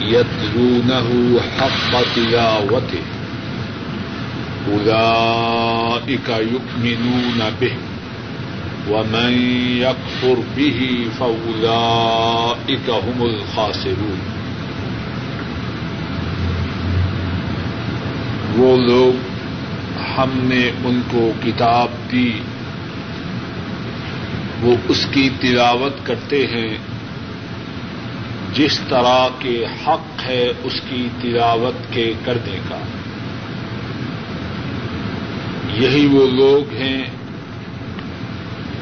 يتلونه حق تلاوته. أولئك يؤمنون به ومن يكفر به فأولئك هم الخاسرون. وہ لوگ ہم نے ان کو کتاب دی، وہ اس کی تلاوت کرتے ہیں جس طرح کے حق ہے اس کی تلاوت کے کرنے کا۔ یہی وہ لوگ ہیں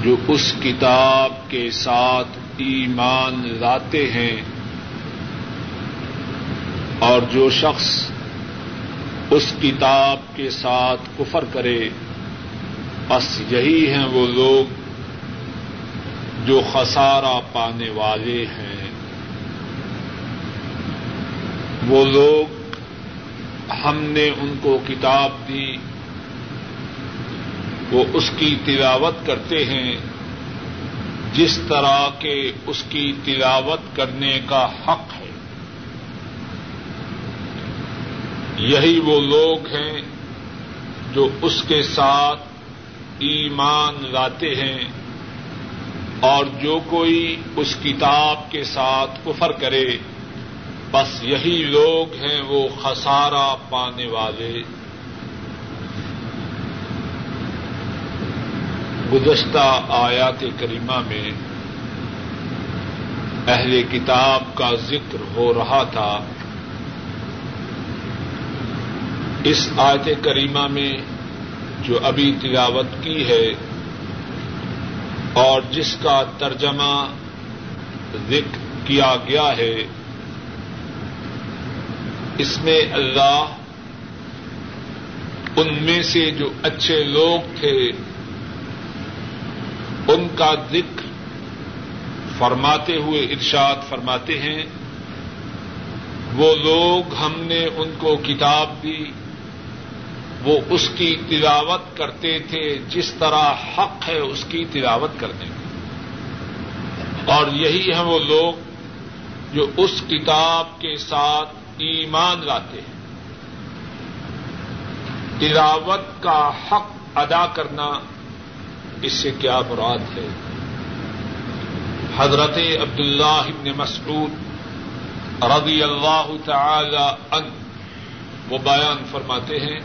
جو اس کتاب کے ساتھ ایمان لاتے ہیں اور جو شخص اس کتاب کے ساتھ کفر کرے۔ بس یہی ہیں وہ لوگ جو خسارہ پانے والے ہیں۔ وہ لوگ ہم نے ان کو کتاب دی، وہ اس کی تلاوت کرتے ہیں۔ جس طرح کے اس کی تلاوت کرنے کا حق ہے۔ یہی وہ لوگ ہیں جو اس کے ساتھ ایمان لاتے ہیں اور جو کوئی اس کتاب کے ساتھ کفر کرے۔ بس یہی لوگ ہیں وہ خسارہ پانے والے۔ گزشتہ آیات کریمہ میں اہل کتاب کا ذکر ہو رہا تھا۔ اس آیت کریمہ میں جو ابھی تلاوت کی ہے اور جس کا ترجمہ ذکر کیا گیا ہے اس میں اللہ ان میں سے جو اچھے لوگ تھے، ان کا ذکر فرماتے ہوئے ارشاد فرماتے ہیں۔ وہ لوگ ہم نے ان کو کتاب دی، وہ اس کی تلاوت کرتے تھے جس طرح حق ہے اس کی تلاوت کرنے کا اور یہی ہیں وہ لوگ جو اس کتاب کے ساتھ ایمان لاتے ہیں۔ تلاوت کا حق ادا کرنا اس سے کیا مراد ہے؟ حضرت عبداللہ ابن مسعود رضی اللہ تعالی ان وہ بیان فرماتے ہیں،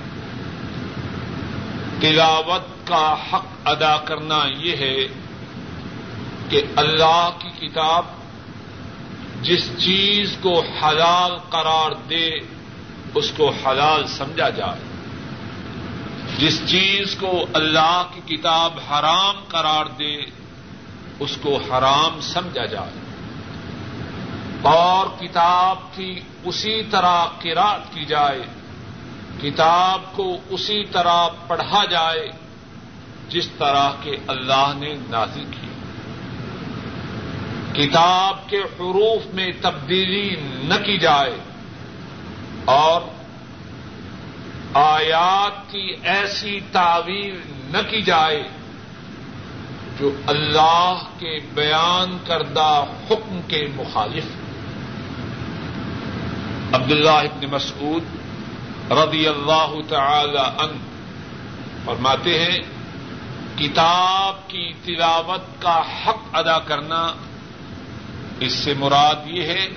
تلاوت کا حق ادا کرنا یہ ہے کہ اللہ کی کتاب جس چیز کو حلال قرار دے، اس کو حلال سمجھا جائے۔ جس چیز کو اللہ کی کتاب حرام قرار دے، اس کو حرام سمجھا جائے۔ اور کتاب کی اسی طرح قرات کی جائے، کتاب کو اسی طرح پڑھا جائے، جس طرح کے اللہ نے نازی کی۔ کتاب کے حروف میں تبدیلی نہ کی جائے اور آیات کی ایسی تعویل نہ کی جائے جو اللہ کے بیان کردہ حکم کے مخالف عبداللہ ابن مسعود رضی اللہ تعالی عنہ فرماتے ہیں، کتاب کی تلاوت کا حق ادا کرنا اس سے مراد یہ ہے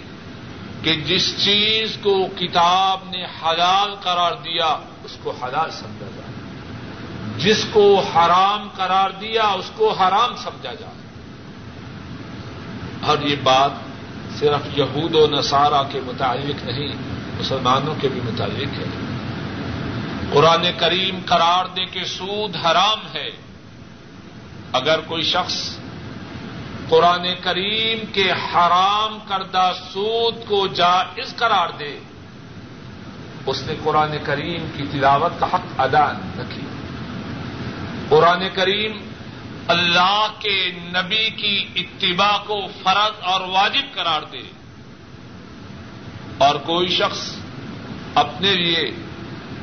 کہ جس چیز کو کتاب نے حلال قرار دیا، اس کو حلال سمجھا جائے۔ جس کو حرام قرار دیا، اس کو حرام سمجھا جائے۔ اور یہ بات صرف یہود و نصارہ کے متعلق نہیں، مسلمانوں کے بھی متعلق ہے۔ قرآن کریم قرار دے کے سود حرام ہے۔ اگر کوئی شخص قرآن کریم کے حرام کردہ سود کو جائز قرار دے۔ اس نے قرآن کریم کی تلاوت کا حق ادا نہ قرآن کریم اللہ کے نبی کی اتباع کو فرض اور واجب قرار دے۔ اور کوئی شخص اپنے لیے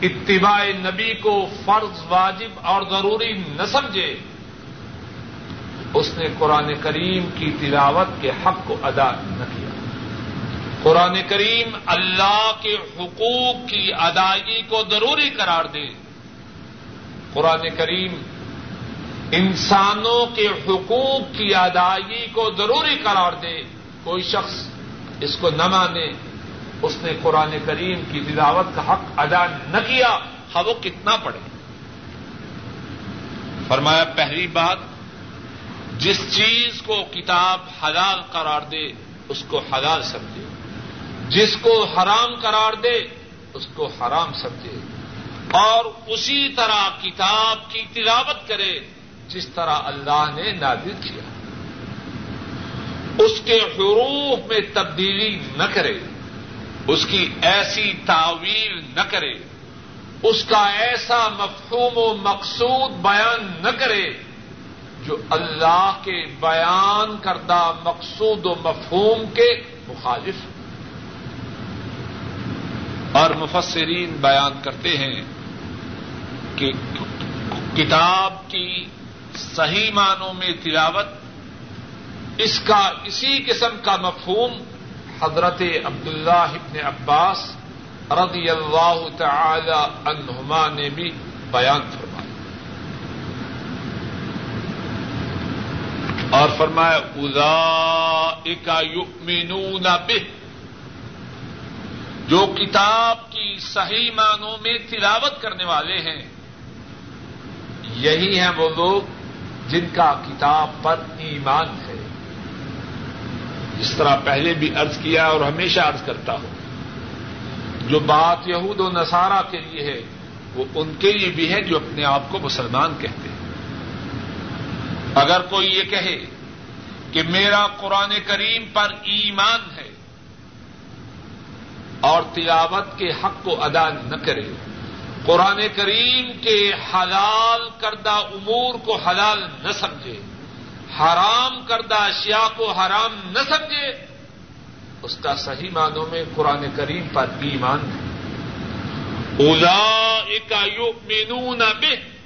اتباع نبی کو فرض، واجب اور ضروری نہ سمجھے۔ اس نے قرآن کریم کی تلاوت کے حق کو ادا نہ کیا۔ قرآن کریم اللہ کے حقوق کی ادائیگی کو ضروری قرار دے۔ قرآن کریم انسانوں کے حقوق کی ادائیگی کو ضروری قرار دے۔ کوئی شخص اس کو نہ مانے، اس نے قرآن کریم کی تلاوت کا حق ادا نہ کیا ہاں وہ کتنا پڑے۔ فرمایا، پہلی بات جس چیز کو کتاب حلال قرار دے، اس کو حلال سمجھے۔ جس کو حرام قرار دے، اس کو حرام سمجھے۔ اور اسی طرح کتاب کی تلاوت کرے، جس طرح اللہ نے نادر کیا۔ اس کے حروف میں تبدیلی نہ کرے، اس کی ایسی تعویل نہ کرے، اس کا ایسا مفہوم و مقصود بیان نہ کرے۔ جو اللہ کے بیان کردہ مقصود و مفہوم کے مخالف اور مفسرین بیان کرتے ہیں کہ کتاب کی صحیح معنوں میں تلاوت اس کا اسی قسم کا مفہوم حضرت عبداللہ ابن عباس رضی اللہ تعالی عنہما نے بھی بیان فرمایا۔ اور فرمایا ادا یؤمنون به جو کتاب کی صحیح معنوں میں تلاوت کرنے والے ہیں، یہی ہیں وہ لوگ جن کا کتاب پر ایمان ہے۔ اس طرح پہلے بھی ارض کیا اور ہمیشہ ارض کرتا ہوں، جو بات یہود و نصارہ کے لیے ہے، وہ ان کے لیے بھی ہے جو اپنے آپ کو مسلمان کہتے ہیں۔ اگر کوئی یہ کہے کہ میرا قرآن کریم پر ایمان ہے اور تلاوت کے حق کو ادا نہ کرے، قرآن کریم کے حلال کردہ امور کو حلال نہ سمجھے، حرام کردہ اشیاء کو حرام نہ سمجھے، اس کا صحیح معنوں میں قرآن کریم پر ایمان ہے۔ اولا یؤمنون به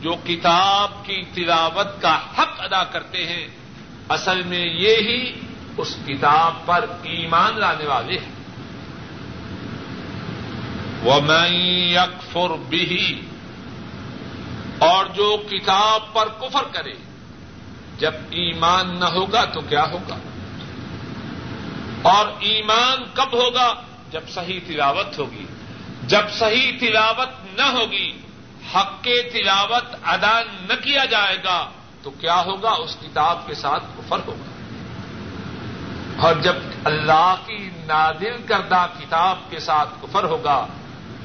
جو کتاب کی تلاوت کا حق ادا کرتے ہیں، اصل میں یہ ہی اس کتاب پر ایمان لانے والے ہیں۔ وہ میں یکفر بھی اور جو کتاب پر کفر کرے، جب ایمان نہ ہوگا تو کیا ہوگا؟ اور ایمان کب ہوگا؟ جب صحیح تلاوت ہوگی۔ جب صحیح تلاوت نہ ہوگی حق کے تلاوت ادا نہ کیا جائے گا تو کیا ہوگا؟ اس کتاب کے ساتھ کفر ہوگا۔ اور جب اللہ کی نادل کردہ کتاب کے ساتھ کفر ہوگا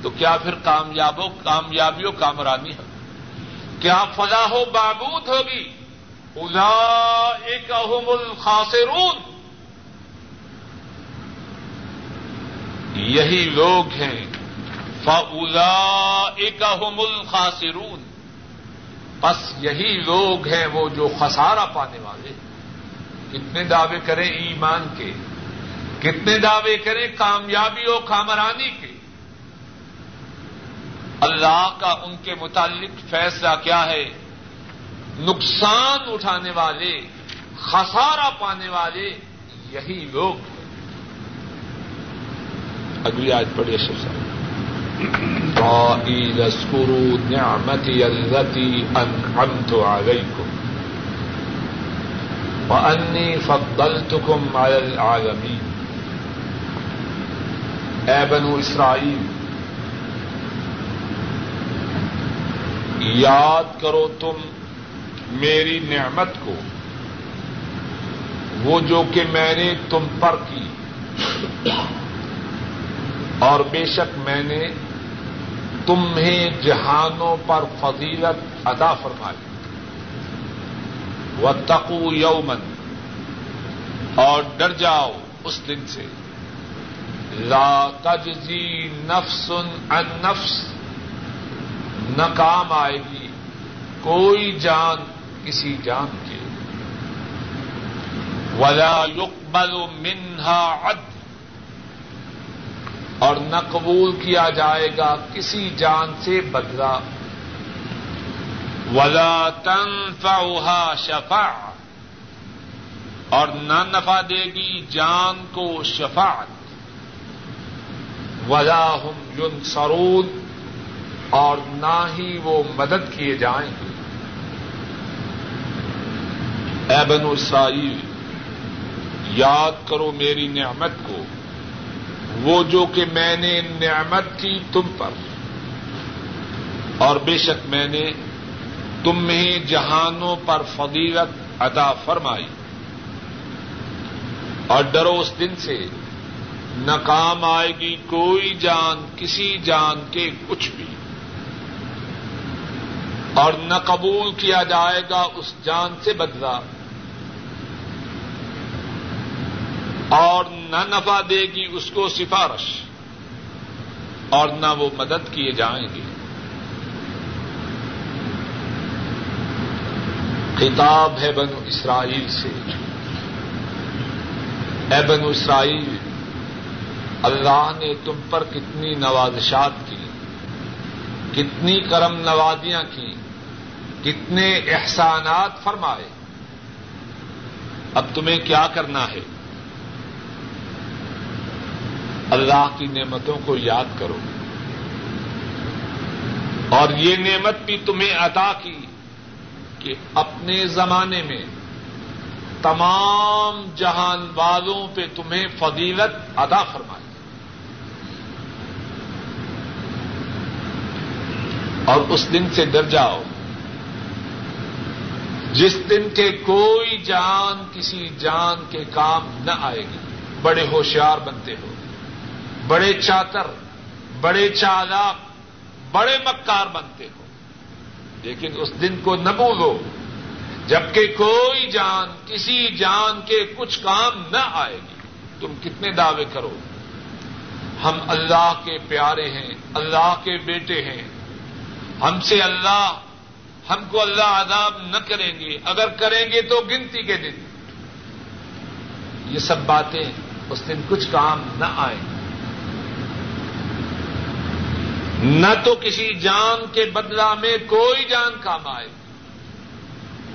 تو کیا پھر کامیابوں کامیابیوں کامرانی ہوگی کیا فلاح و بابود ہوگی؟ هم الخاسرون۔ یہی لوگ ہیں هم الخاسرون۔ بس یہی لوگ ہیں وہ جو خسارہ پانے والے۔ کتنے دعوے کریں ایمان کے۔ کتنے دعوے کریں کامیابی و کامرانی کے۔ اللہ کا ان کے متعلق فیصلہ کیا ہے؟ نقصان اٹھانے والے، خسارہ پانے والے یہی لوگ ہیں۔ اگلی آج پڑھیے شب صاحب قائل لسکرو نعمتی التی انعمت علیکم وانی فضلتکم علی العالمین اے بنو اسرائیل، یاد کرو تم میری نعمت کو، وہ جو کہ میں نے تم پر کی، اور بے شک میں نے تمہیں جہانوں پر فضیلت ادا فرمائی و تقو یومن اور ڈر جاؤ اس دن سے۔ لا تجزی نفس ان نفس، نہ کام آئے گی کوئی جان کسی جان کے۔ ولا يقبل منها عدل اور نہ قبول کیا جائے گا کسی جان سے بدلا ولا تنفعها شفاعت اور نہ نفع دے گی جان کو شفاعت۔ ولا ہم یون سرود اور نہ ہی وہ مدد کیے جائیں۔ گے اے بنو اسرائیل، یاد کرو میری نعمت کو۔ وہ جو کہ میں نے نعمت کی تم پر۔ اور بے شک میں نے تمہیں جہانوں پر فضیلت ادا فرمائی۔ اور ڈرو اس دن سے، نہ کام آئے گی کوئی جان، کسی جان کے کچھ بھی۔ اور نہ قبول کیا جائے گا اس جان سے بدلا اور نہ نفع دے گی اس کو سفارش اور نہ وہ مدد کیے جائیں گے۔ خطاب ہے بنو اسرائیل سے۔ اے بنو اسرائیل، اللہ نے تم پر کتنی نوازشات کی، کتنی کرم نوازیاں کی، کتنے احسانات فرمائے۔ اب تمہیں کیا کرنا ہے؟ اللہ کی نعمتوں کو یاد کرو۔ اور یہ نعمت بھی تمہیں عطا کی کہ اپنے زمانے میں تمام جہان والوں پہ تمہیں فضیلت ادا فرمائی اور اس دن سے ڈر جاؤ۔ جس دن کے کوئی جان کسی جان کے کام نہ آئے گی، بڑے ہوشیار بنتے ہو۔ بڑے چاتر بڑے چالاک، بڑے مکار بنتے ہو۔ لیکن اس دن کو نہ بولو جبکہ کوئی جان کسی جان کے کچھ کام نہ آئے گی۔ تم کتنے دعوے کرو؟ ہم اللہ کے پیارے ہیں، اللہ کے بیٹے ہیں۔ ہم سے اللہ، ہم کو اللہ عذاب نہ کریں گے۔ اگر کریں گے تو گنتی کے دن۔ یہ سب باتیں اس دن کچھ کام نہ آئیں۔ نہ تو کسی جان کے بدلا میں کوئی جان کام آئے۔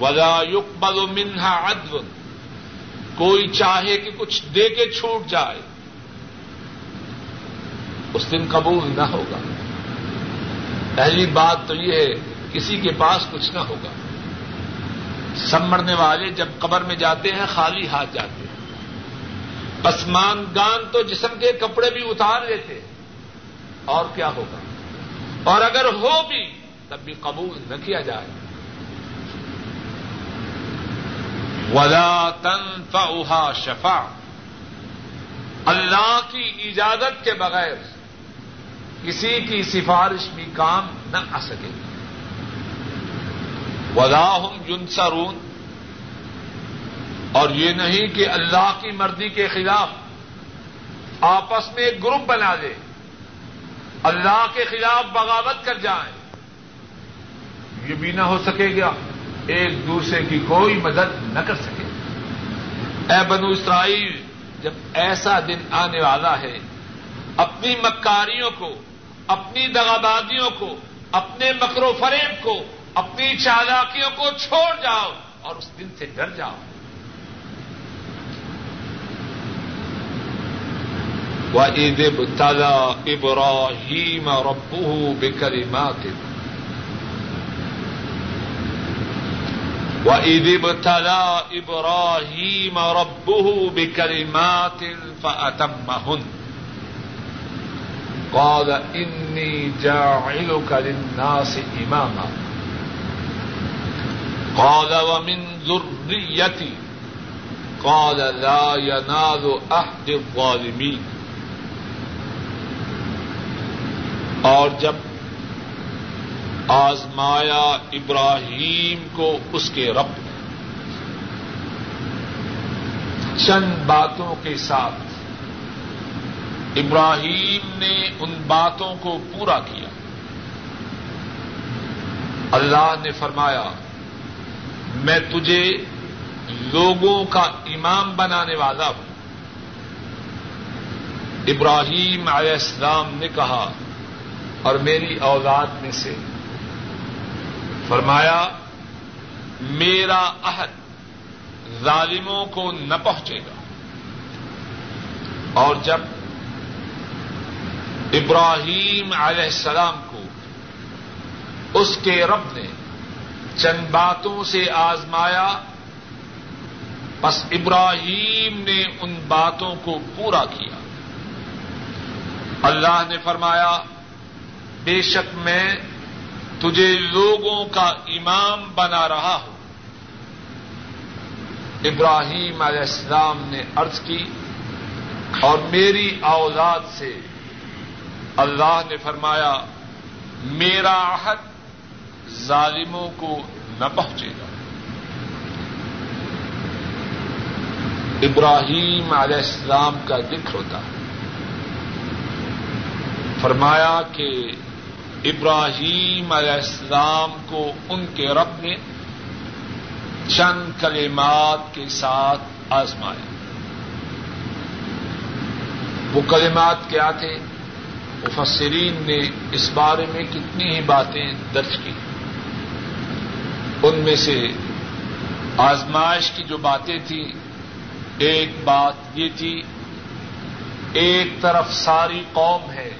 ولا يقبل منها عدل کوئی چاہے کہ کچھ دے کے چھوٹ جائے۔ اس دن قبول نہ ہوگا۔ پہلی بات تو یہ ہے، کسی کے پاس کچھ نہ ہوگا۔ سب مرنے والے جب قبر میں جاتے ہیں، خالی ہاتھ جاتے ہیں۔ پسمان گان تو جسم کے کپڑے بھی اتار لیتے۔ اور کیا ہوگا؟ اور اگر ہو بھی، تب بھی قبول نہ کیا جائے۔ ولا تنفعها شفا اللہ کی اجازت کے بغیر کسی کی سفارش بھی کام نہ آ سکے۔ ولا ہم یونسرون اور یہ نہیں کہ اللہ کی مرضی کے خلاف آپس میں ایک گروپ بنا دے اللہ کے خلاف بغاوت کر جائیں۔ یہ بھی نہ ہو سکے گا۔ ایک دوسرے کی کوئی مدد نہ کر سکے۔ اے بنو اسرائیل، جب ایسا دن آنے والا ہے، اپنی مکاریوں کو، اپنی دغابازیوں کو، اپنے مکر و فریب کو، اپنی چالاکیوں کو چھوڑ جاؤ اور اس دن سے ڈر جاؤ۔ وَإِذِ ابْتَلَى إِبْرَاهِيمَ رَبُّهُ بِكَلِمَاتٍ وَإِذِ ابْتَلَى إِبْرَاهِيمَ رَبُّهُ بِكَلِمَاتٍ فَأَتَمَّهُنَّ قال إني جاعلك للناس إماما قال ومن ذريتي قال لا ينال أحد الظالمين اور جب آزمایا ابراہیم کو اس کے رب چند باتوں کے ساتھ ابراہیم نے ان باتوں کو پورا کیا۔ اللہ نے فرمایا، میں تجھے لوگوں کا امام بنانے والا ہوں۔ ابراہیم علیہ السلام نے کہا اور میری اولاد میں سے۔ فرمایا، میرا عہد ظالموں کو نہ پہنچے گا۔ اور جب ابراہیم علیہ السلام کو اس کے رب نے چند باتوں سے آزمایا، بس ابراہیم نے ان باتوں کو پورا کیا۔ اللہ نے فرمایا بے شک میں تجھے لوگوں کا امام بنا رہا ہوں۔ ابراہیم علیہ السلام نے ارض کی اور میری اولاد سے اللہ نے فرمایا، میرا عہد ظالموں کو نہ پہنچے گا۔ ابراہیم علیہ السلام کا ذکر ہوتا ہے۔ فرمایا کہ ابراہیم علیہ السلام کو ان کے رب نے چند کلمات کے ساتھ آزمایا۔ وہ کلمات کیا تھے؟ مفسرین نے اس بارے میں کتنی ہی باتیں درج کی۔ ان میں سے آزمائش کی جو باتیں تھیں، ایک بات یہ تھی، ایک طرف ساری قوم ہے،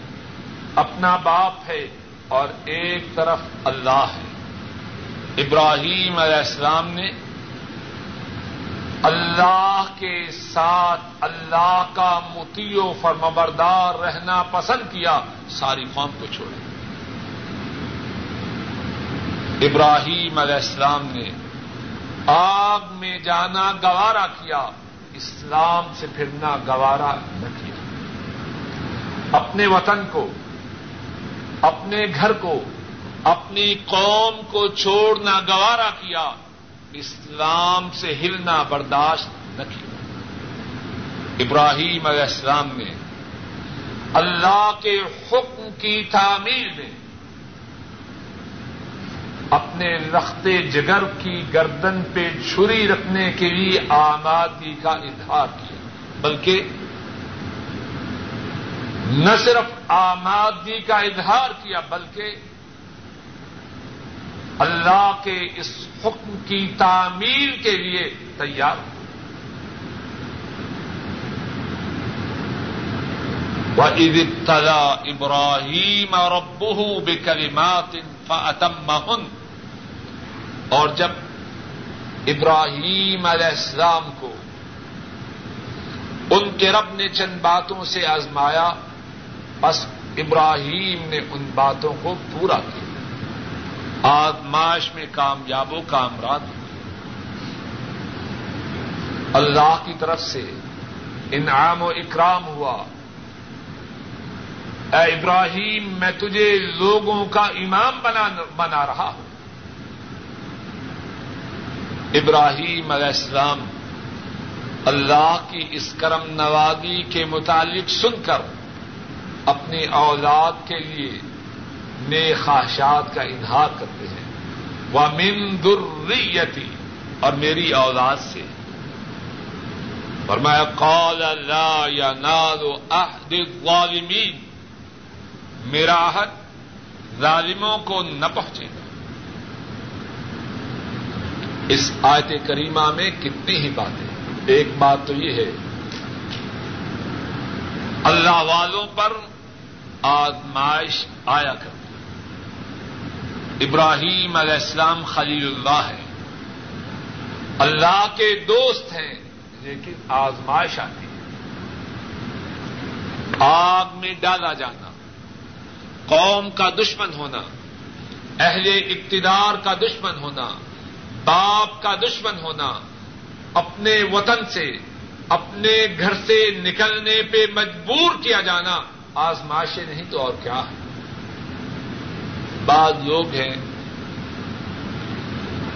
اپنا باپ ہے اور ایک طرف اللہ ہے۔ ابراہیم علیہ السلام نے اللہ کے ساتھ اللہ کا متیو فرمبردار رہنا پسند کیا، ساری قوم کو چھوڑا۔ ابراہیم علیہ السلام نے آگ میں جانا گوارا کیا، اسلام سے پھرنا گوارا نہ کیا۔ اپنے وطن کو اپنے گھر کو، اپنی قوم کو چھوڑنا گوارا کیا، اسلام سے ہلنا برداشت نہ کیا۔ ابراہیم علیہ السلام نے اللہ کے حکم کی تعمیر میں اپنے رختے جگر کی گردن پہ چھری رکھنے کے لیے آمادگی کا اظہار کیا، بلکہ نہ صرف آمادگی کا اظہار کیا، بلکہ اللہ کے اس حکم کی تعمیل کے لیے تیار۔ ہو وَإِذِ ابتلى إِبْرَاهِيمَ رَبُّهُ بِكَلِمَاتٍ فَأَتَمَّهُنْ۔ اور جب ابراہیم علیہ السلام کو ان کے رب نے چند باتوں سے آزمایا بس ابراہیم نے ان باتوں کو پورا کیا۔ آزمائش میں کامیاب و کامران۔ اللہ کی طرف سے انعام و اکرام ہوا۔ اے ابراہیم، میں تجھے لوگوں کا امام بنا رہا ہوں۔ ابراہیم علیہ السلام اللہ کی اس کرم نوازی کے متعلق سن کر اپنی اولاد کے لیے نئے خواہشات کا اظہار کرتے ہیں۔ وہ من اور میری اولاد سے۔ فرمایا، قال لا یا ناد و عہد الظالمین میرا عہد ظالموں کو نہ پہنچے گا۔ اس آیت کریمہ میں کتنی ہی باتیں ایک بات تو یہ ہے، اللہ والوں پر آزمائش آیا کر ابراہیم علیہ السلام خلیل اللہ ہے اللہ کے دوست ہیں، لیکن آزمائش آتی ہے۔ آگ میں ڈالا جانا، قوم کا دشمن ہونا، اہل اقتدار کا دشمن ہونا، باپ کا دشمن ہونا، اپنے وطن سے، اپنے گھر سے نکلنے پہ مجبور کیا جانا۔ آزمائشیں نہیں تو اور کیا؟ ہے بعض لوگ ہیں،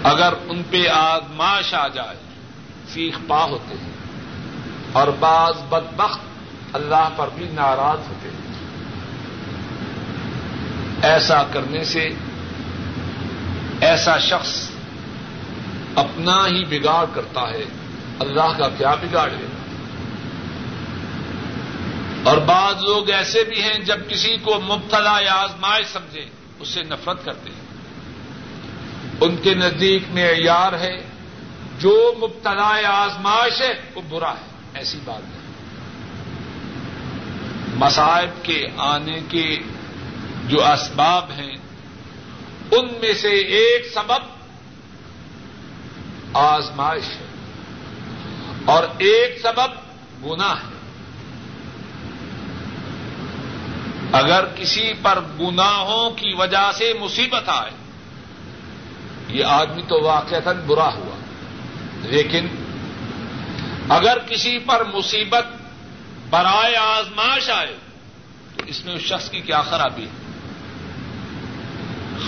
اگر ان پہ آزماش آ جائے سیخ پا ہوتے ہیں، اور بعض بدبخت اللہ پر بھی ناراض ہوتے ہیں۔ ایسا کرنے سے ایسا شخص اپنا ہی بگاڑ کرتا ہے، اللہ کا کیا بگاڑ ہے؟ اور بعض لوگ ایسے بھی ہیں جب کسی کو مبتلا یا آزمائش سمجھے، اس سے نفرت کرتے ہیں۔ ان کے نزدیک میں یار ہے، جو مبتلا یا آزمائش ہے، وہ برا ہے۔ ایسی بات نہیں۔ مصائب کے آنے کے جو اسباب ہیں، ان میں سے ایک سبب آزمائش ہے۔ اور ایک سبب گنا ہے۔ اگر کسی پر گناہوں کی وجہ سے مصیبت آئے، یہ آدمی تو واقع برا ہوا۔ لیکن اگر کسی پر مصیبت برائے آزمائش آئے، تو اس میں اس شخص کی کیا خرابی ہے؟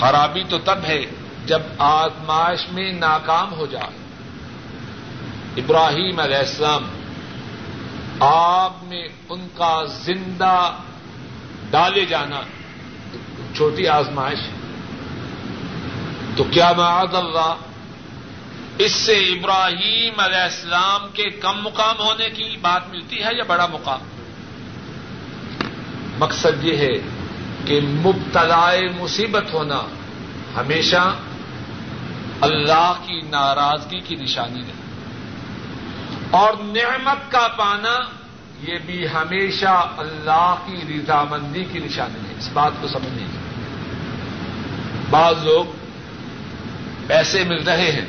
خرابی تو تب ہے جب آزمائش میں ناکام ہو جائے۔ ابراہیم علیہ السلام، آپ میں ان کا زندہ ڈالے جانا، چھوٹی آزمائش۔ ہے تو کیا معاذ اللہ اس سے ابراہیم علیہ السلام کے کم مقام ہونے کی بات ملتی ہے یا بڑا مقام؟ مقصد یہ ہے کہ مبتلا مصیبت ہونا ہمیشہ اللہ کی ناراضگی کی نشانی ہے اور نعمت کا پانا یہ بھی ہمیشہ اللہ کی رضامندی کی نشانی ہے۔ اس بات کو سمجھ لیجیے بعض لوگ پیسے مل رہے ہیں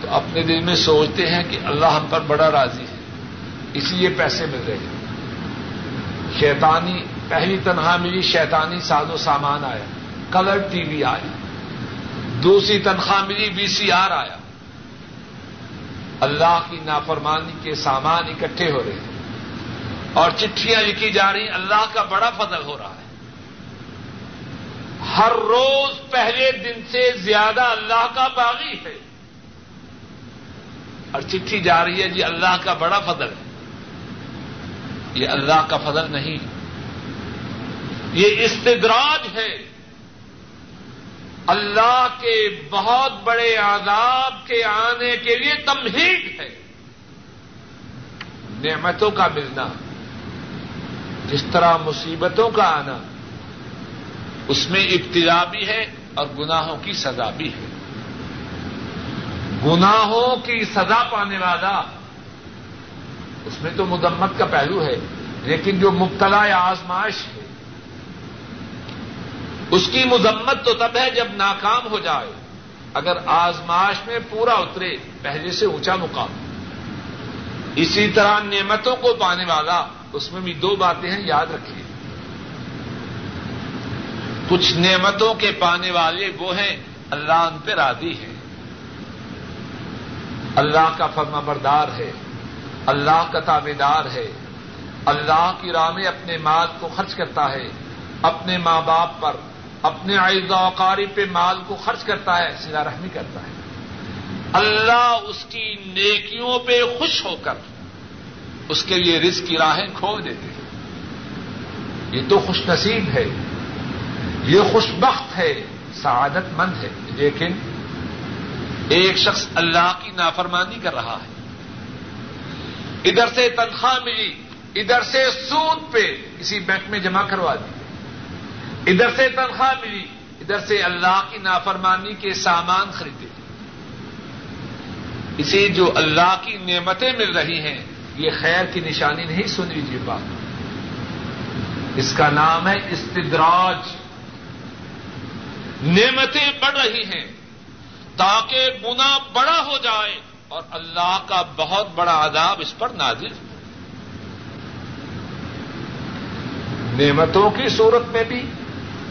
تو اپنے دل میں سوچتے ہیں کہ اللہ ہم پر بڑا راضی ہے، اس لیے پیسے مل رہے ہیں۔ شیطانی، پہلی تنخواہ ملی شیطانی ساز و سامان آیا، کلر ٹی وی آیا۔ دوسری تنخواہ ملی وی سی آر آیا۔ اللہ کی نافرمانی کے سامان اکٹھے ہو رہے ہیں اور چٹھیاں لکھی جا رہی اللہ کا بڑا فضل ہو رہا ہے۔ ہر روز پہلے دن سے زیادہ اللہ کا باغی ہے۔ اور چٹھی جا رہی ہے جی اللہ کا بڑا فضل ہے۔ یہ اللہ کا فضل نہیں۔ یہ استدراج ہے۔ اللہ کے بہت بڑے عذاب کے آنے کے لیے تمہید ہے نعمتوں کا ملنا، جس طرح مصیبتوں کا آنا، اس میں ابتدا بھی ہے اور گناہوں کی سزا بھی ہے۔ گناہوں کی سزا پانے والا، اس میں تو مدمت کا پہلو ہے، لیکن جو مبتلا آزمائش ہے اس کی مذمت تو تب ہے جب ناکام ہو جائے۔ اگر آزماش میں پورا اترے، پہلے سے اونچا مقام۔ اسی طرح نعمتوں کو پانے والا، اس میں بھی دو باتیں ہیں، یاد رکھیے۔ کچھ نعمتوں کے پانے والے وہ ہیں، اللہ ان پہ راضی ہے اللہ کا فرما بردار ہے، اللہ کا تابے دار ہے۔ اللہ کی راہ میں اپنے مال کو خرچ کرتا ہے، اپنے ماں باپ پر اپنے عائد وقاری پہ مال کو خرچ کرتا ہے سلا رحمی کرتا ہے۔ اللہ اس کی نیکیوں پہ خوش ہو کر اس کے لیے رزق کی راہیں کھول دیتے ہیں۔ یہ تو خوش نصیب ہے، یہ خوش بخت ہے، سعادت مند ہے۔ لیکن ایک شخص اللہ کی نافرمانی کر رہا ہے۔ ادھر سے تنخواہ ملی، ادھر سے سود پہ کسی بینک میں جمع کروا دی۔ ادھر سے تنخواہ ملی، ادھر سے اللہ کی نافرمانی کے سامان خریدے۔ اسے جو اللہ کی نعمتیں مل رہی ہیں، یہ خیر کی نشانی نہیں سن لیجیے بات اس کا نام ہے استدراج۔ نعمتیں بڑھ رہی ہیں تاکہ گنا بڑا ہو جائے اور اللہ کا بہت بڑا عذاب اس پر نازل نعمتوں کی صورت میں بھی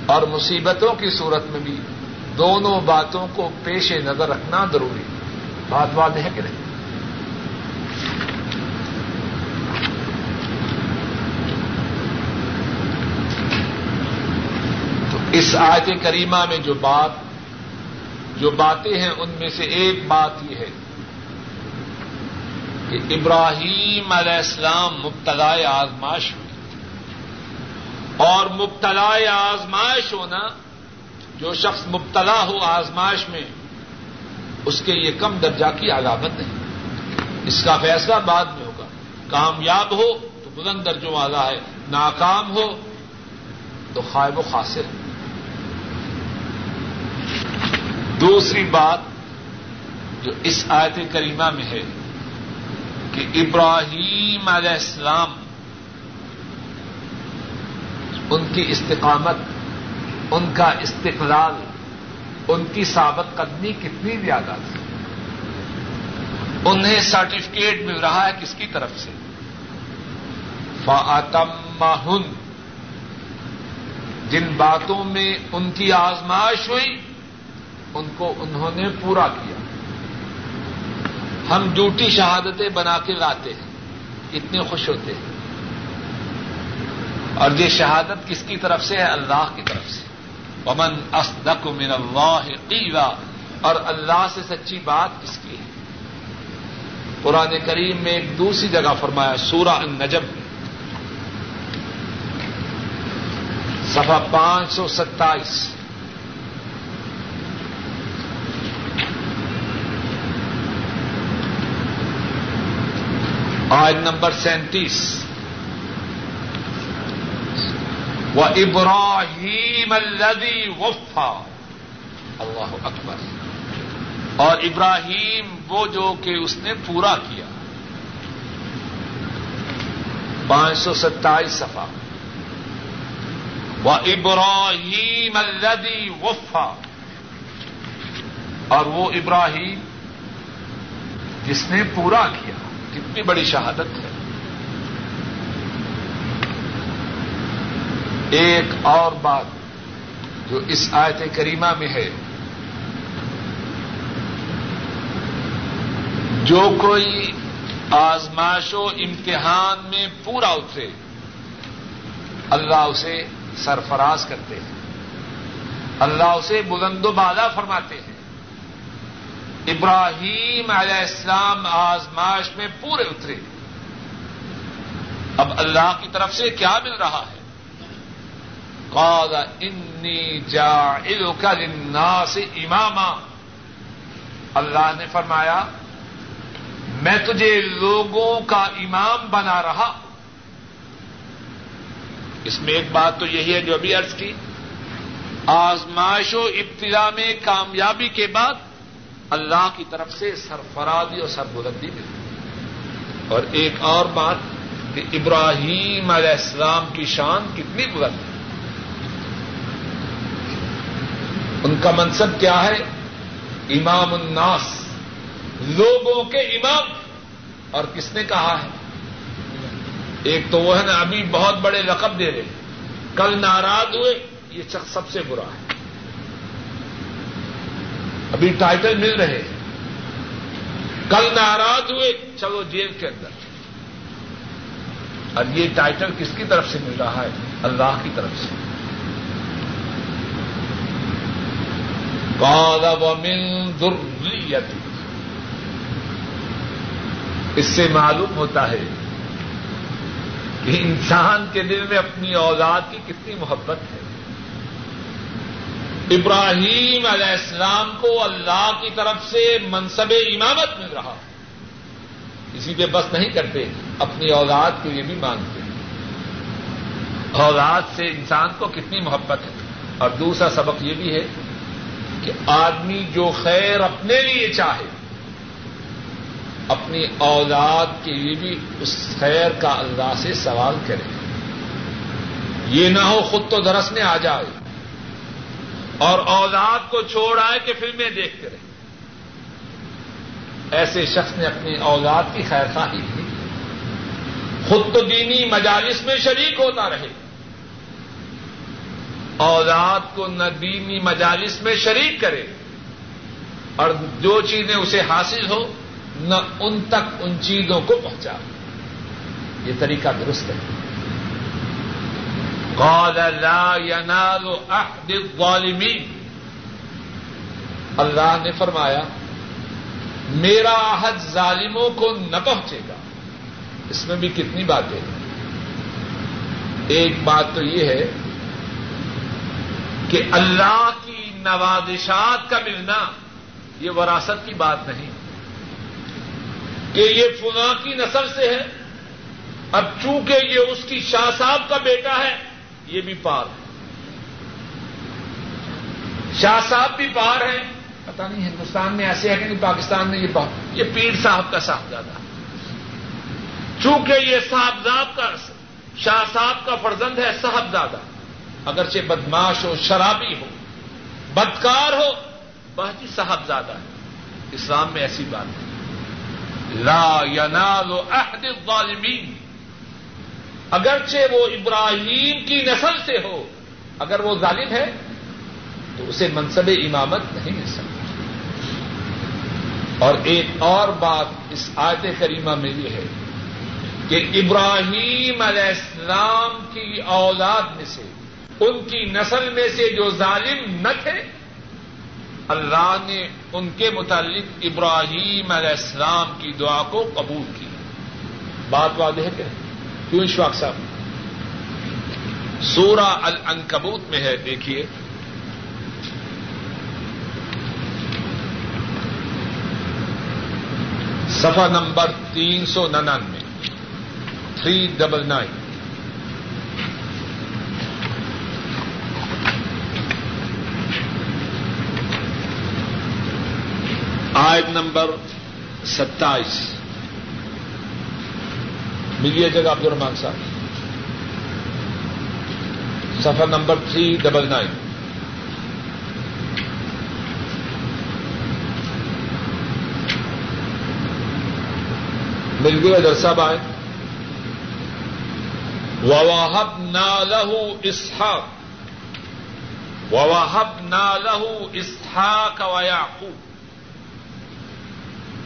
اور مصیبتوں کی صورت میں بھی دونوں باتوں کو پیش نظر رکھنا ضروری بات بات ہے کہ نہیں؟ تو اس آیت کریمہ میں جو بات، جو باتیں ہیں، ان میں سے ایک بات یہ ہے کہ ابراہیم علیہ السلام مبتلا آزمائش ہوئی اور مبتلا آزمائش ہونا، جو شخص مبتلا ہو آزمائش میں، اس کے یہ کم درجہ کی علامت نہیں۔ اس کا فیصلہ بعد میں ہوگا۔ کامیاب ہو تو بلند درجوں والا ہے، ناکام ہو تو خائب و خاصر دوسری بات جو اس آیت کریمہ میں ہے کہ ابراہیم علیہ السلام ان کی استقامت، ان کا استقلال، ان کی ثابت قدمی کتنی زیادہ تھی۔ انہیں سرٹیفکیٹ مل رہا ہے کس کی طرف سے؟ فاتم جن باتوں میں ان کی آزمائش ہوئی، ان کو انہوں نے پورا کیا۔ ہم ڈیوٹی شہادتیں بنا کے لاتے ہیں، اتنے خوش ہوتے ہیں۔ اور یہ شہادت کس کی طرف سے ہے؟ اللہ کی طرف سے۔ ومن اصدق من اللہ قیلا اور اللہ سے سچی بات کس کی ہے؟ قرآن کریم میں ایک دوسری جگہ فرمایا، سورہ النجم۔ صفحہ پانچ سو ستائیس۔ آج نمبر سینتیس۔ و ابراہیم الدی وفا اللہ اکبر۔ اور ابراہیم وہ جو کہ اس نے پورا کیا۔ پانچ سو ستائیس سفا و ابراہیم الدی وفا اور وہ ابراہیم جس نے پورا کیا۔ کتنی بڑی شہادت ہے۔ ایک اور بات جو اس آیت کریمہ میں ہے۔ جو کوئی آزمائش و امتحان میں پورا اترے اللہ اسے سرفراز کرتے ہیں۔ اللہ اسے بلند و بالا فرماتے ہیں۔ ابراہیم علیہ السلام آزمائش میں پورے اترے۔ اب اللہ کی طرف سے کیا مل رہا ہے؟ قال انی جاعلک للناس اماما اللہ نے فرمایا، میں تجھے لوگوں کا امام بنا رہا۔ اس میں ایک بات تو یہی ہے جو ابھی عرض کی۔ آزمائش و ابتدا میں کامیابی کے بعد اللہ کی طرف سے سرفرادی اور سربلندی ملتی اور ایک اور بات کہ ابراہیم علیہ السلام کی شان کتنی بلند ہے۔ ان کا منصب کیا ہے؟ امام الناس۔ لوگوں کے امام۔ اور کس نے کہا ہے؟ ایک تو وہ ہے نا، ابھی بہت بڑے رقب دے رہے کل ناراض ہوئے، یہ شخص سب سے برا ہے۔ ابھی ٹائٹل مل رہے کل ناراض ہوئے، چلو جیل کے اندر۔ اور یہ ٹائٹل کس کی طرف سے مل رہا ہے؟ اللہ کی طرف سے۔ من ذریتی. اس سے معلوم ہوتا ہے کہ انسان کے دل میں اپنی اولاد کی کتنی محبت ہے۔ ابراہیم علیہ السلام کو اللہ کی طرف سے منصب امامت مل رہا۔ اسی پہ بس نہیں کرتے، اپنی اولاد کے لیے بھی مانگتے۔ اولاد سے انسان کو کتنی محبت ہے۔ اور دوسرا سبق یہ بھی ہے کہ آدمی جو خیر اپنے لیے چاہے، اپنی اولاد کے لیے بھی اس خیر کا اللہ سے سوال کرے۔ یہ نہ ہو خود تو درس میں آ جائے، اور اولاد کو چھوڑ آئے کہ فلمیں دیکھتے رہے ایسے شخص نے اپنی اولاد کی خیر خواہی کی۔ خود تو دینی مجالس میں شریک ہوتا رہے۔ اولاد کو نہ دینی مجالس میں شریک کرے اور جو چیزیں اسے حاصل ہو، نہ ان تک ان چیزوں کو پہنچا۔ یہ طریقہ درست ہے۔ قال لا ينال الظالمين اللہ نے فرمایا، میرا عہد ظالموں کو نہ پہنچے گا۔ اس میں بھی کتنی باتیں ایک بات تو یہ ہے کہ اللہ کی نوازشات کا ملنا یہ وراثت کی بات نہیں کہ یہ فنا کی نسل سے ہے اب چونکہ یہ اس کی شاہ صاحب کا بیٹا ہے یہ بھی پار ہے۔ شاہ صاحب بھی پار ہیں۔ پتا نہیں ہندوستان میں ایسے ہے کہ نہیں پاکستان میں یہ پار یہ پیر صاحب کا صاحبزادہ چونکہ یہ صاحبزاد کا شاہ صاحب کا فرزند ہے صاحبزادہ۔ اگرچہ بدماش ہو، شرابی ہو، بدکار ہو بہت ہی صاحبزادہ ہے۔ اسلام میں ایسی بات ہے۔ لا ینال عہد الظالمین۔ اگرچہ وہ ابراہیم کی نسل سے ہو، اگر وہ ظالم ہے، تو اسے منصب امامت نہیں مل سکتی اور ایک اور بات اس آیت کریمہ میں یہ ہے کہ ابراہیم علیہ السلام کی اولاد میں سے ان کی نسل میں سے جو ظالم نہ تھے، اللہ نے ان کے متعلق ابراہیم علیہ السلام کی دعا کو قبول کیا بات واضح ہے کہ کیوں اشفاق صاحب؟ سورہ العنکبوت میں ہے، دیکھیے۔ سفا نمبر تین سو ننانوے، تھری ڈبل نائن۔ آیت نمبر ستائیس۔ ملیے جگہ عبد الرحمان صاحب۔ سفر نمبر تھری ڈبل نائن۔ مل گئے ادر صاحب آئے۔ وواہب نالہ اسحاق وواہب نالہ اسحاق و یعقوب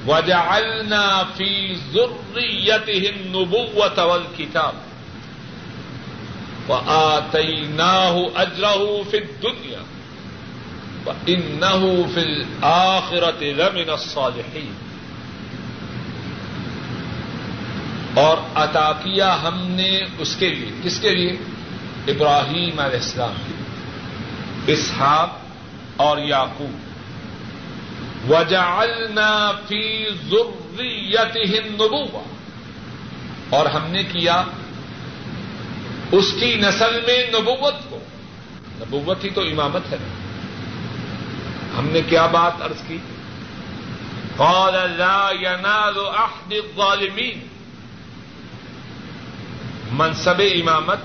وجعلنا في ذريته النبوة والكتاب. وآتيناه أجره في الدنيا. وإنه في الآخرة لمن الصالحين. اور عطا کیا ہم نے اس کے لیے؟ کس کے لیے؟ ابراہیم علیہ السلام. اسحاق اور یعقوب. وجعلنا فی ذریتہ النبوہ اور ہم نے کیا اس کی نسل میں نبوت کو۔ نبوت ہی تو امامت ہے۔ ہم نے کیا بات ارض کی؟ قال لا ينال عهد الظالمین منصب امامت،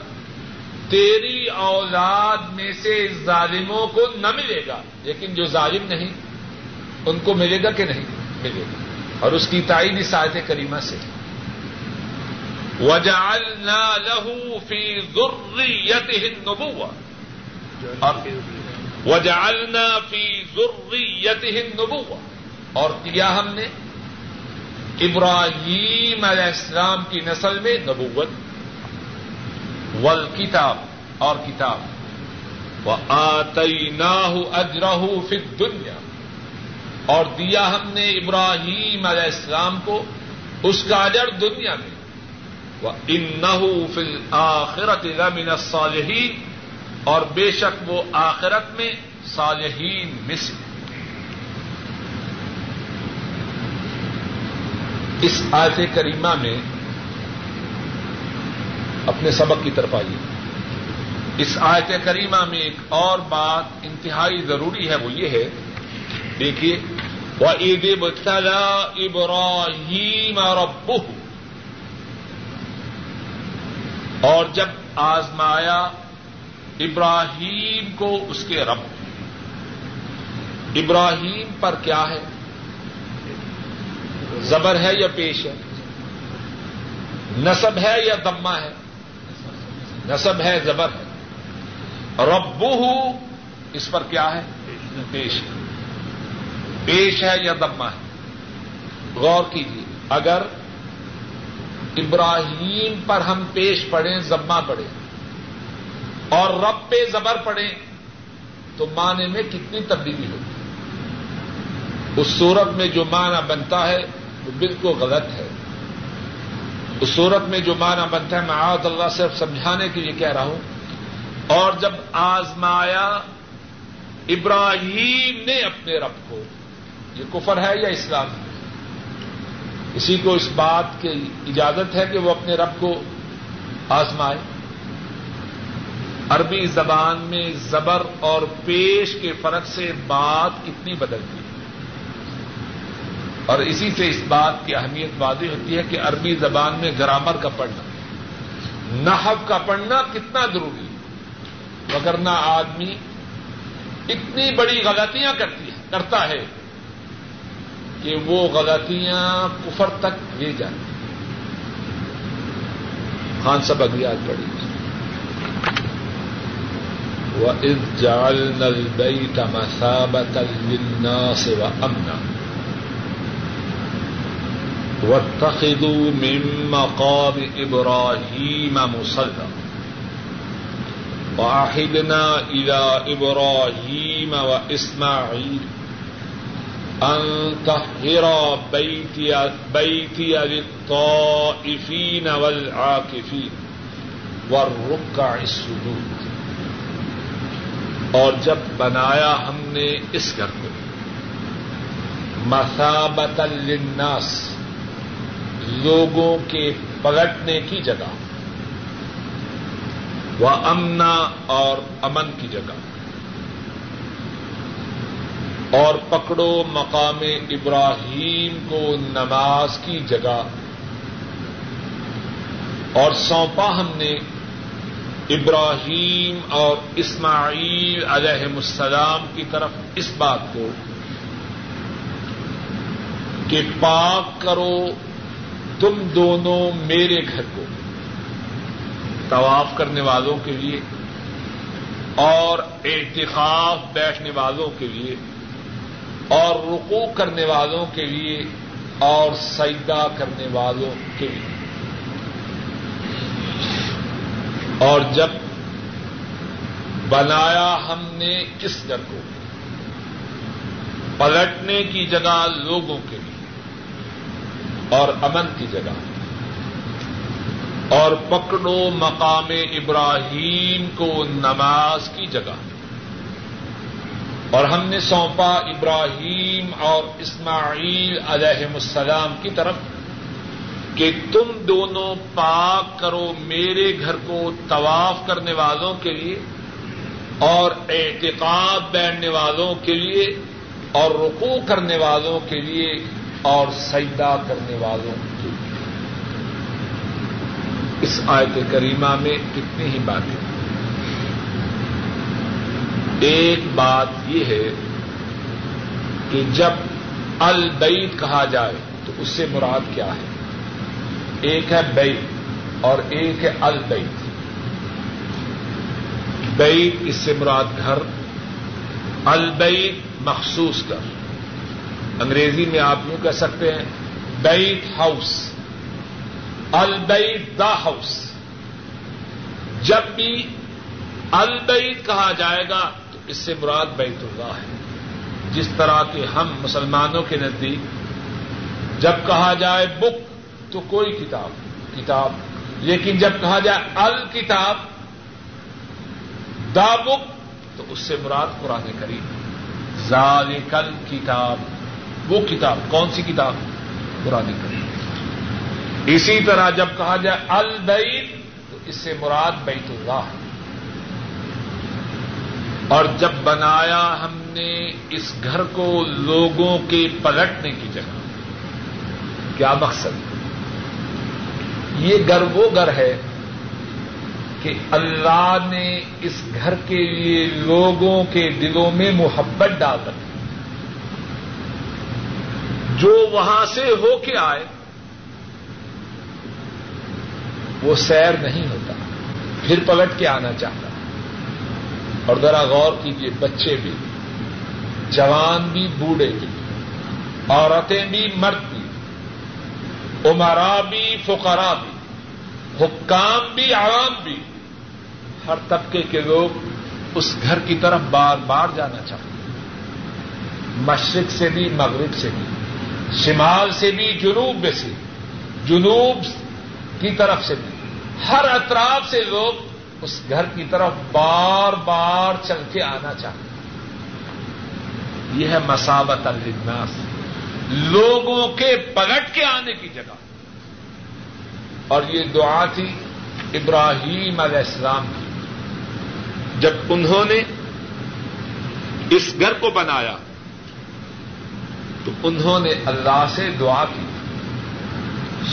تیری اولاد میں سے ظالموں کو نہ ملے گا۔ لیکن جو ظالم نہیں ان کو ملے گا کہ نہیں ملے گا؟ اور اس کی تائید اس آیت کریمہ سے۔ وجعلنا له في ذريته النبوة۔ وجعلنا في ذريته النبوة۔ اور کیا ہم نے ابراہیم علیہ السلام کی نسل میں نبوت؟ والکتاب۔ اور کتاب۔ وآتيناه أجره في الدنيا۔ اور دیا ہم نے ابراہیم علیہ السلام کو اس کا اجر دنیا میں۔ وہ ان فل آخرت من الصالحین اور بے شک وہ آخرت میں صالحین مصر اس آیت کریمہ میں اپنے سبق کی طرف آئیے۔ اس آیت کریمہ میں ایک اور بات انتہائی ضروری ہے، وہ یہ ہے دیکھیے وہ عید بتلا ابراہیم ربہ اور جب آزمایا ابراہیم کو اس کے رب ابراہیم پر کیا ہے؟ زبر ہے یا پیش ہے؟ نصب ہے یا دمہ ہے؟ نصب ہے، زبر ہے. ربو اس پر کیا ہے؟ پیش ہے. پیش ہے یا دما ہے؟ غور کیجیے، اگر ابراہیم پر ہم پیش پڑھیں زما پڑھیں، اور رب پہ زبر پڑھیں، تو معنی میں کتنی تبدیلی ہوگی؟ اس صورت میں جو معنی بنتا ہے، وہ بالکل غلط ہے۔ اس صورت میں جو معنی بنتا ہے، میں آج اللہ صرف سمجھانے کے لیے کہہ رہا ہوں۔ اور جب آزمایا، ابراہیم نے اپنے رب کو یہ کفر ہے یا اسلام ہے؟ اسی کو اس بات کی اجازت ہے کہ وہ اپنے رب کو آزمائے۔ عربی زبان میں زبر اور پیش کے فرق سے بات کتنی بدلتی ہے۔ اور اسی سے اس بات کی اہمیت واضح ہوتی ہے کہ عربی زبان میں گرامر کا پڑھنا نحب کا پڑھنا کتنا ضروری ہے؟ مگر نہ آدمی اتنی بڑی غلطیاں کرتی ہے، کرتا ہے۔ کہ وہ غلطیاں کفر تک لے جاتی خان صاحب اگلی آج پڑی وَإِذْ جَعَلْنَا الْبَيْتَ مَثَابَةً لِلنَّاسِ وَأَمْنًا۔ واتخذوا من مقام إبراهيم مصلى۔ وعهدنا إلى إبراهيم وإسماعيل۔ أن طهر بيتي, بيتي للطائفين والعاكفين. والركع السجود. اور جب بنایا ہم نے اس گھر کو. مسابت للناس. لوگوں کے پلٹنے کی جگہ. وہ امنا اور امن کی جگہ. اور پکڑو مقام ابراہیم کو نماز کی جگہ۔ اور سونپا ہم نے ابراہیم اور اسماعیل علیہ السلام کی طرف اس بات کو کہ پاک کرو تم دونوں میرے گھر کو طواف کرنے والوں کے لیے اور احتخاب بیٹھنے والوں کے لیے۔ اور رکو کرنے والوں کے لیے اور سجدہ کرنے والوں کے لیے۔ اور جب بنایا ہم نے کس گھر کو، پلٹنے کی جگہ لوگوں کے لیے اور امن کی جگہ، اور پکڑو مقام ابراہیم کو نماز کی جگہ۔ اور ہم نے سونپا ابراہیم اور اسماعیل علیہ السلام کی طرف کہ تم دونوں پاک کرو میرے گھر کو طواف کرنے والوں کے لیے اور اعتقاد بیٹھنے والوں کے لیے اور رکوع کرنے والوں کے لیے اور سجدہ کرنے والوں کی اس آیت کریمہ میں کتنی ہی باتیں۔ ایک بات یہ ہے کہ جب البعید کہا جائے تو اس سے مراد کیا ہے؟ ایک ہے بیت اور ایک ہے البعید بیت اس سے مراد گھر البعید مخصوص کر انگریزی میں آپ یوں کہہ سکتے ہیں بیٹ ہاؤس۔ البعید دا ہاؤس۔ جب بھی البعید کہا جائے گا اس سے مراد بیت اللہ ہے۔ جس طرح کہ ہم مسلمانوں کے نزدیک جب کہا جائے بک تو کوئی کتاب کتاب۔ لیکن جب کہا جائے الکتاب، دا بک، تو اس سے مراد قرآن کریم۔ ذالکل کتاب۔ وہ کتاب، کون سی کتاب؟ قرآن کریم۔ اسی طرح جب کہا جائے البعید تو اس سے مراد بیت اللہ اور جب بنایا ہم نے اس گھر کو لوگوں کے پلٹنے کی جگہ۔ کیا مقصد؟ یہ گھر وہ گھر ہے کہ اللہ نے اس گھر کے لیے لوگوں کے دلوں میں محبت ڈال رکھی جو وہاں سے ہو کے آئے، وہ سیر نہیں ہوتا، پھر پلٹ کے آنا چاہتا۔ اور ذرا غور کیجیے بچے بھی، جوان بھی، بوڑھے بھی، عورتیں بھی، مرد بھی عمرا بھی، فقرا بھی، حکام بھی، عوام بھی۔ ہر طبقے کے لوگ اس گھر کی طرف بار بار جانا چاہتے ہیں۔ مشرق سے بھی، مغرب سے بھی، شمال سے بھی، جنوب میں سے، جنوب کی طرف سے بھی۔ ہر اطراف سے لوگ اس گھر کی طرف بار بار چل کے آنا چاہتے یہ ہے مساوت الناس لوگوں کے پلٹ کے آنے کی جگہ۔ اور یہ دعا تھی ابراہیم علیہ السلام کی۔ جب انہوں نے اس گھر کو بنایا، تو انہوں نے اللہ سے دعا کی۔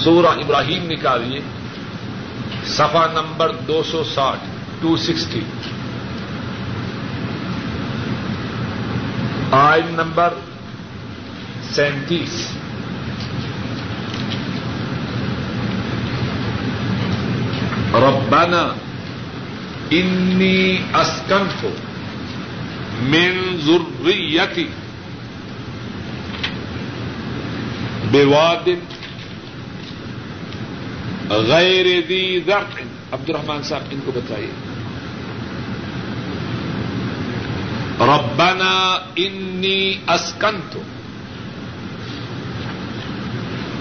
سورہ ابراہیم نکالیے۔ سفا نمبر دو سو ساٹھ ٹو سکسٹی آئن نمبر سینتیس۔ ربنا انی اسکنف من ذریتی بواد غیر ذی ذرع عبد الرحمان صاحب، ان کو بتائیے. ربنا انی اسکنت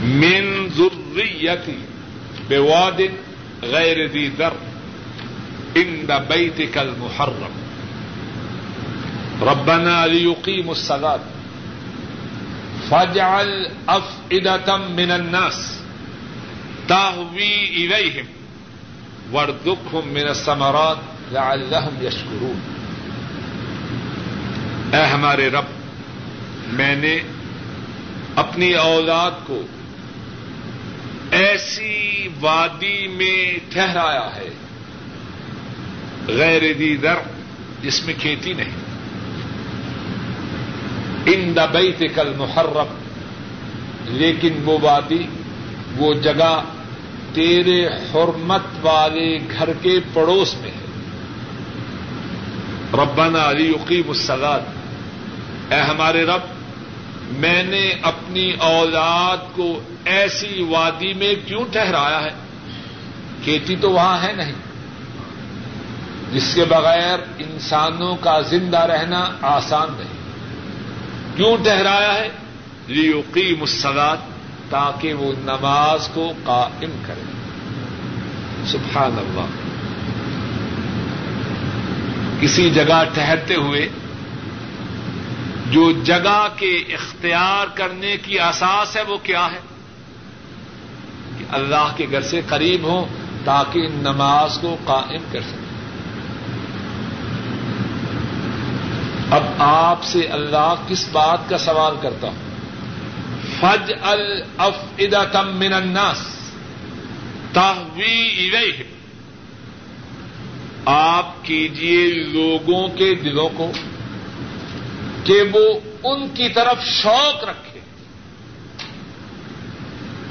من ذریتی بواد غیر ذی ذرع عند بیتک المحرم. ربنا لیقیموا الصلاة. فجعل افئدة من الناس. تهوي إليهم وارزقهم من الثمرات لعلهم يشكرون۔ اے ہمارے رب، میں نے اپنی اولاد کو ایسی وادی میں ٹھہرایا ہے، غیر دی در جس میں کھیتی نہیں۔ ان دبئی کل محرم لیکن وہ وادی، وہ جگہ تیرے حرمت والے گھر کے پڑوس میں ہے۔ ربنا علی یقیم السلاد اے ہمارے رب، میں نے اپنی اولاد کو ایسی وادی میں کیوں ٹھہرایا ہے؟ کھیتی تو وہاں ہے نہیں۔ جس کے بغیر انسانوں کا زندہ رہنا آسان نہیں۔ کیوں ٹہرایا ہے؟ لیوقی مسلات تاکہ وہ نماز کو قائم کرے۔ سبحان اللہ۔ کسی جگہ ٹہرتے ہوئے جو جگہ کے اختیار کرنے کی اساس ہے وہ کیا ہے؟ کہ اللہ کے گھر سے قریب ہوں تاکہ نماز کو قائم کر سکے۔ اب آپ سے اللہ کس بات کا سوال کرتا ہوں؟ فج الفدا تم من الناس. تحوی آپ کیجیے لوگوں کے دلوں کو کہ وہ ان کی طرف شوق رکھے.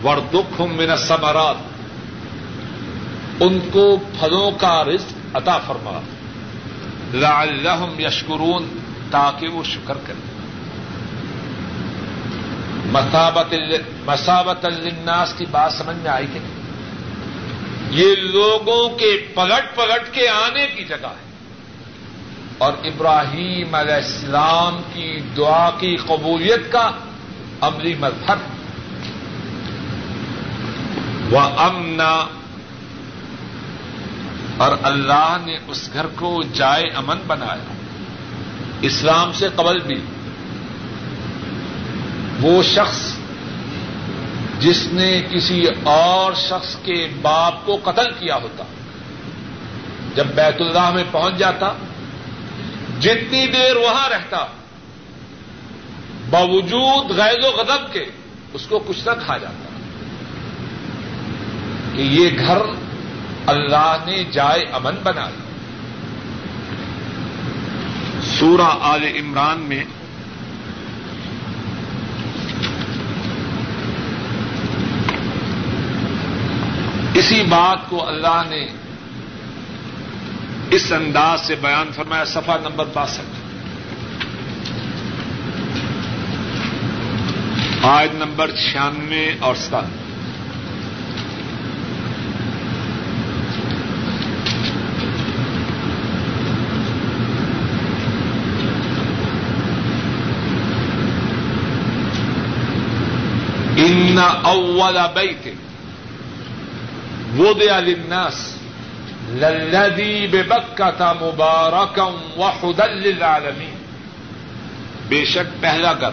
وردخ من سمرات ان کو پھلوں کا رزق عطا فرما. لعلہم یشکرون تاکہ وہ شکر کرے مساوت الناس کی بات سمجھ میں آئی کہ نہیں؟ یہ لوگوں کے پلٹ پلٹ کے آنے کی جگہ ہے۔ اور ابراہیم علیہ السلام کی دعا کی قبولیت کا عملی مذہب۔ وہ امنا اور اللہ نے اس گھر کو جائے امن بنایا۔ اسلام سے قبل بھی۔ وہ شخص جس نے کسی اور شخص کے باپ کو قتل کیا ہوتا، جب بیت اللہ میں پہنچ جاتا، جتنی دیر وہاں رہتا، باوجود غیر و غضب کے اس کو کچھ نہ کھا جاتا۔ کہ یہ گھر اللہ نے جائے امن بنایا سورہ آل عمران میں اسی بات کو اللہ نے اس انداز سے بیان فرمایا، صفحہ نمبر باسٹھ۔ آج نمبر چھیانوے اور سات ان اول بیت وضع للناس للذی ببکت مبارکم وحدا للعالمین بے شک پہلا گھر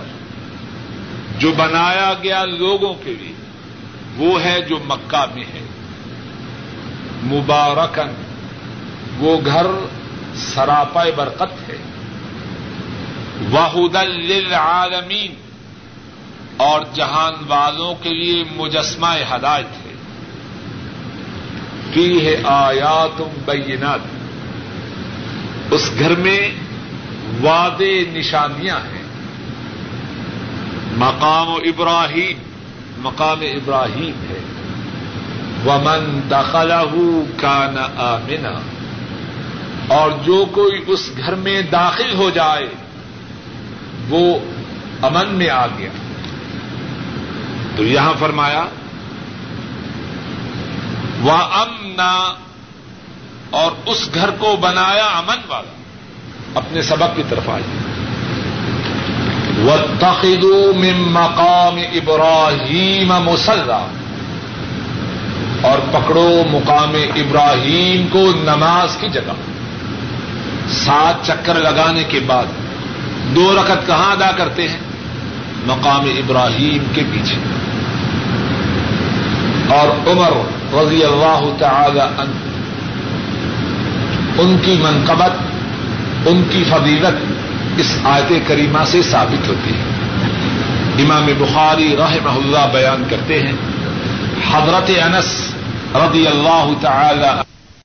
جو بنایا گیا لوگوں کے لیے وہ ہے جو مکہ میں ہے. مبارکن وہ گھر سراپا برکت ہے. واحد للعالمین اور جہان والوں کے لیے مجسمہ ہدایت ہے. فی ہے آیات بینات۔ اس گھر میں واد نشانیاں ہیں۔ مقام ابراہیم مقام ابراہیم ہے۔ ومن دخلہ کان آمنا۔ اور جو کوئی اس گھر میں داخل ہو جائے، وہ امن میں آ گیا۔ تو یہاں فرمایا وہ امنا اور اس گھر کو بنایا امن والا اپنے سبق کی طرف آئیے۔ و من مقام ابراہیم مسلح اور پکڑو مقام ابراہیم کو نماز کی جگہ۔ سات چکر لگانے کے بعد دو رکت کہاں ادا کرتے ہیں؟ مقام ابراہیم کے پیچھے۔ اور عمر رضی اللہ تعالی عنہ۔ ان کی منقبت، ان کی فضیلت اس آیت کریمہ سے ثابت ہوتی ہے۔ امام بخاری رحمہ اللہ بیان کرتے ہیں، حضرت انس رضی اللہ تعالی